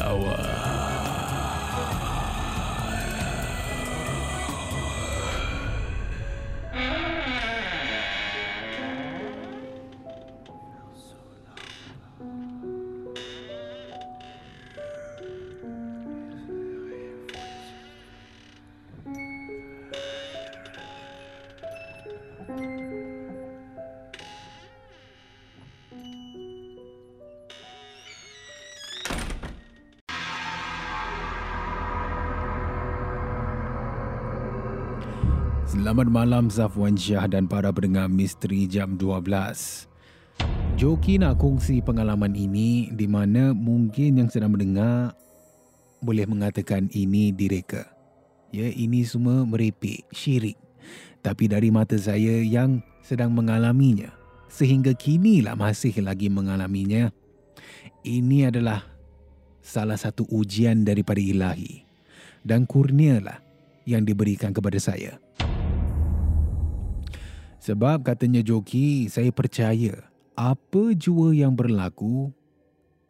lawan. Selamat malam Zafwan Syah dan para pendengar Misteri Jam 12. Joki nak kongsi pengalaman ini di mana mungkin yang sedang mendengar boleh mengatakan ini direka. Ya, ini semua merepek, syirik. Tapi dari mata saya yang sedang mengalaminya, sehingga kinilah masih lagi mengalaminya, ini adalah salah satu ujian daripada ilahi. Dan kurnialah yang diberikan kepada saya. Sebab katanya Joki, saya percaya apa jua yang berlaku,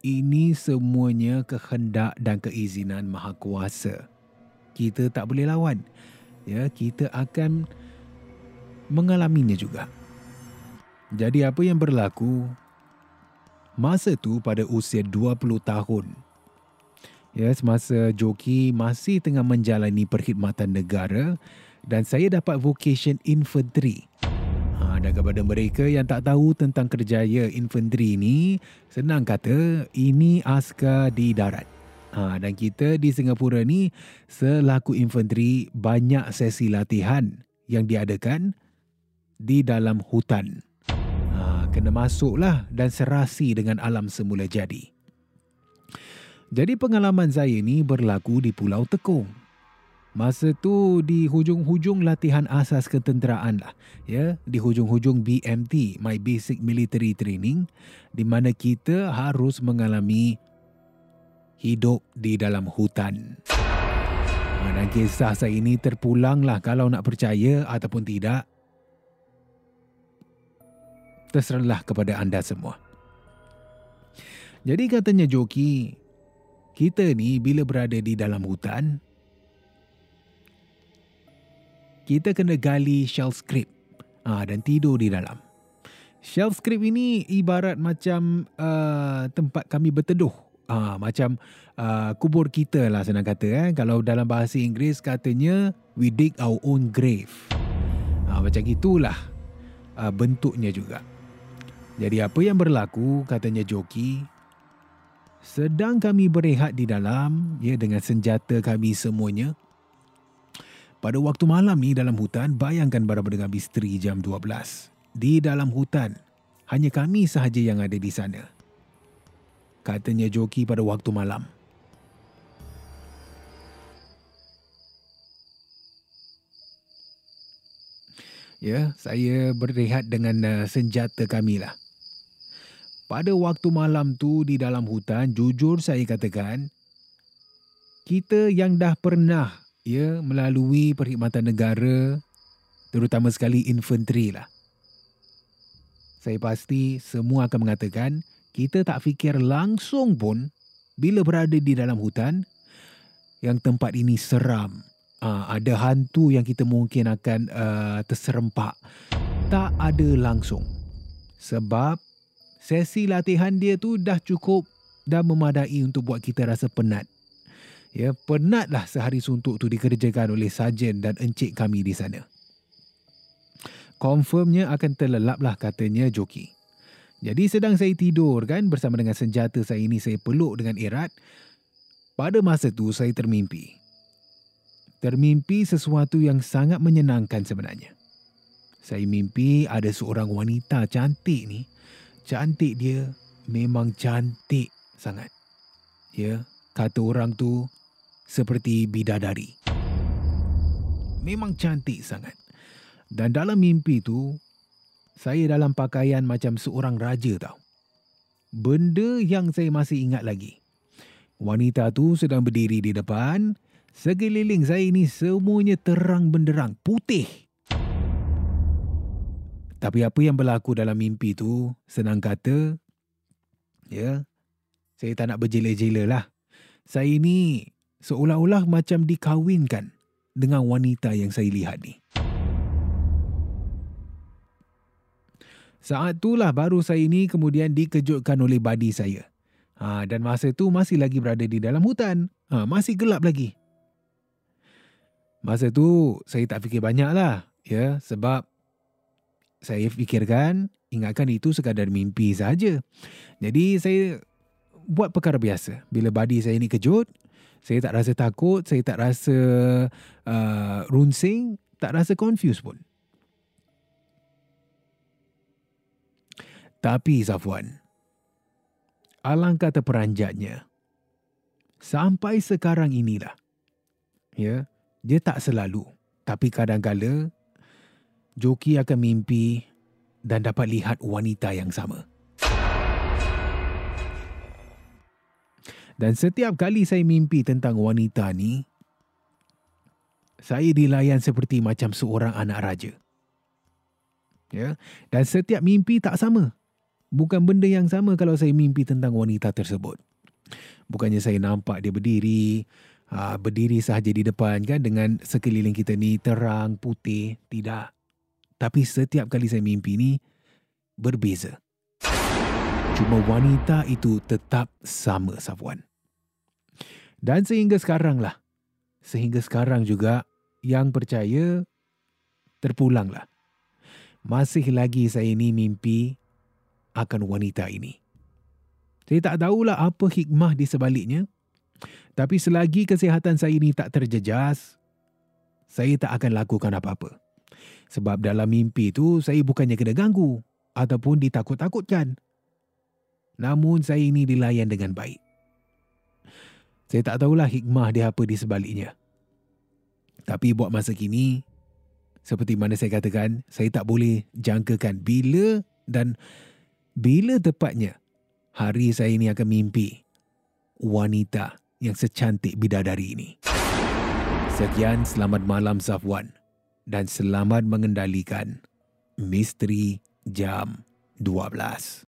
ini semuanya kehendak dan keizinan Maha Kuasa. Kita tak boleh lawan. Ya, kita akan mengalaminya juga. Jadi apa yang berlaku masa tu pada usia 20 tahun. Ya, semasa Joki masih tengah menjalani perkhidmatan negara dan saya dapat vocation infantry. Ha, dan kepada mereka yang tak tahu tentang kerjaya infanteri ini, senang kata ini askar di darat. Ha, dan kita di Singapura ni selaku infanteri banyak sesi latihan yang diadakan di dalam hutan. Ha, kena masuklah dan serasi dengan alam semula jadi. Jadi pengalaman saya ni berlaku di Pulau Tekong. Masa tu di hujung-hujung latihan asas ketenteraan lah. Ya, di hujung-hujung BMT, My Basic Military Training, di mana kita harus mengalami hidup di dalam hutan. Dan kisah saya ini terpulanglah kalau nak percaya ataupun tidak. Terserahlah kepada anda semua. Jadi katanya Joki, kita ni bila berada di dalam hutan, kita kena gali shell script ha, dan tidur di dalam. Shell script ini ibarat macam uh, tempat kami berteduh. Ha, macam uh, kubur kita lah senang kata. Eh. Kalau dalam bahasa Inggeris katanya, we dig our own grave. Ha, macam itulah uh, bentuknya juga. Jadi apa yang berlaku katanya Joki, sedang kami berehat di dalam ya dengan senjata kami semuanya, pada waktu malam ni dalam hutan, bayangkan para pendengar misteri jam 12. Di dalam hutan, hanya kami sahaja yang ada di sana. Katanya Joki pada waktu malam. Ya, saya berehat dengan uh, senjata kami lah. Pada waktu malam tu di dalam hutan, jujur saya katakan, kita yang dah pernah ya melalui perkhidmatan negara, terutama sekali infanteri lah. Saya pasti semua akan mengatakan, kita tak fikir langsung pun bila berada di dalam hutan yang tempat ini seram. Uh, ada hantu yang kita mungkin akan uh, terserempak. Tak ada langsung. Sebab sesi latihan dia tu dah cukup dan memadai untuk buat kita rasa penat. Ya, penatlah sehari suntuk tu dikerjakan oleh sarjan dan encik kami di sana. Confirmnya akan terlelaplah katanya Joki. Jadi sedang saya tidur kan bersama dengan senjata saya ini saya peluk dengan erat. Pada masa tu saya termimpi. Termimpi sesuatu yang sangat menyenangkan sebenarnya. Saya mimpi ada seorang wanita cantik ni cantik dia memang cantik sangat. Ya, kata orang tu seperti bidadari. Memang cantik sangat. Dan dalam mimpi tu, saya dalam pakaian macam seorang raja tau. Benda yang saya masih ingat lagi. Wanita tu sedang berdiri di depan. Sekeliling saya ini semuanya terang benderang, putih. Tapi apa yang berlaku dalam mimpi tu, senang kata, ya, saya tak nak berjela-jela lah. Saya ini seolah-olah macam dikawinkan dengan wanita yang saya lihat ni. Saat itulah baru saya ini kemudian dikejutkan oleh badi saya. Ha, dan masa itu masih lagi berada di dalam hutan. Ha, masih gelap lagi. Masa tu saya tak fikir banyak lah. Ya, sebab saya fikirkan ingatkan itu sekadar mimpi saja. Jadi saya buat perkara biasa. Bila badi saya ini kejut, saya tak rasa takut, saya tak rasa uh, runsing, tak rasa confused pun. Tapi Zafwan, alangkah terperanjatnya. Sampai sekarang inilah. Ya, dia tak selalu. Tapi kadang-kala Joki akan mimpi dan dapat lihat wanita yang sama. Dan setiap kali saya mimpi tentang wanita ni, saya dilayan seperti macam seorang anak raja. Ya, dan setiap mimpi tak sama. Bukan benda yang sama kalau saya mimpi tentang wanita tersebut. Bukannya saya nampak dia berdiri, ah, berdiri sahaja di depan kan dengan sekeliling kita ni terang, putih. Tidak. Tapi setiap kali saya mimpi ni berbeza. Cuma wanita itu tetap sama Safwan. Dan sehingga sekarang lah. Sehingga sekarang juga yang percaya terpulanglah. Masih lagi saya ini mimpi akan wanita ini. Saya tak tahulah apa hikmah di sebaliknya. Tapi selagi kesihatan saya ini tak terjejas, saya tak akan lakukan apa-apa. Sebab dalam mimpi itu saya bukannya kena ganggu ataupun ditakut-takutkan. Namun saya ini dilayan dengan baik. Saya tak tahulah hikmah dia apa di sebaliknya. Tapi buat masa kini, seperti mana saya katakan, saya tak boleh jangkakan bila dan bila tepatnya hari saya ini akan mimpi wanita yang secantik bidadari ini. Sekian, selamat malam Safwan dan selamat mengendalikan Misteri Jam 12.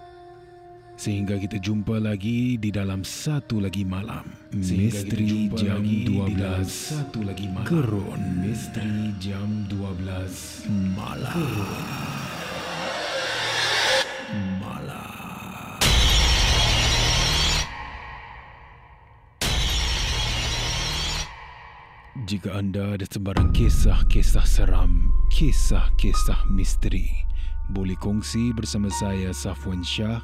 Sehingga kita jumpa lagi di dalam satu lagi malam. Misteri Jam 12 satu lagi malam. Gerun Misteri Jam 12 Malam. Gerun. Jika anda ada sebarang kisah-kisah seram, kisah-kisah misteri boleh kongsi bersama saya Safwan Shah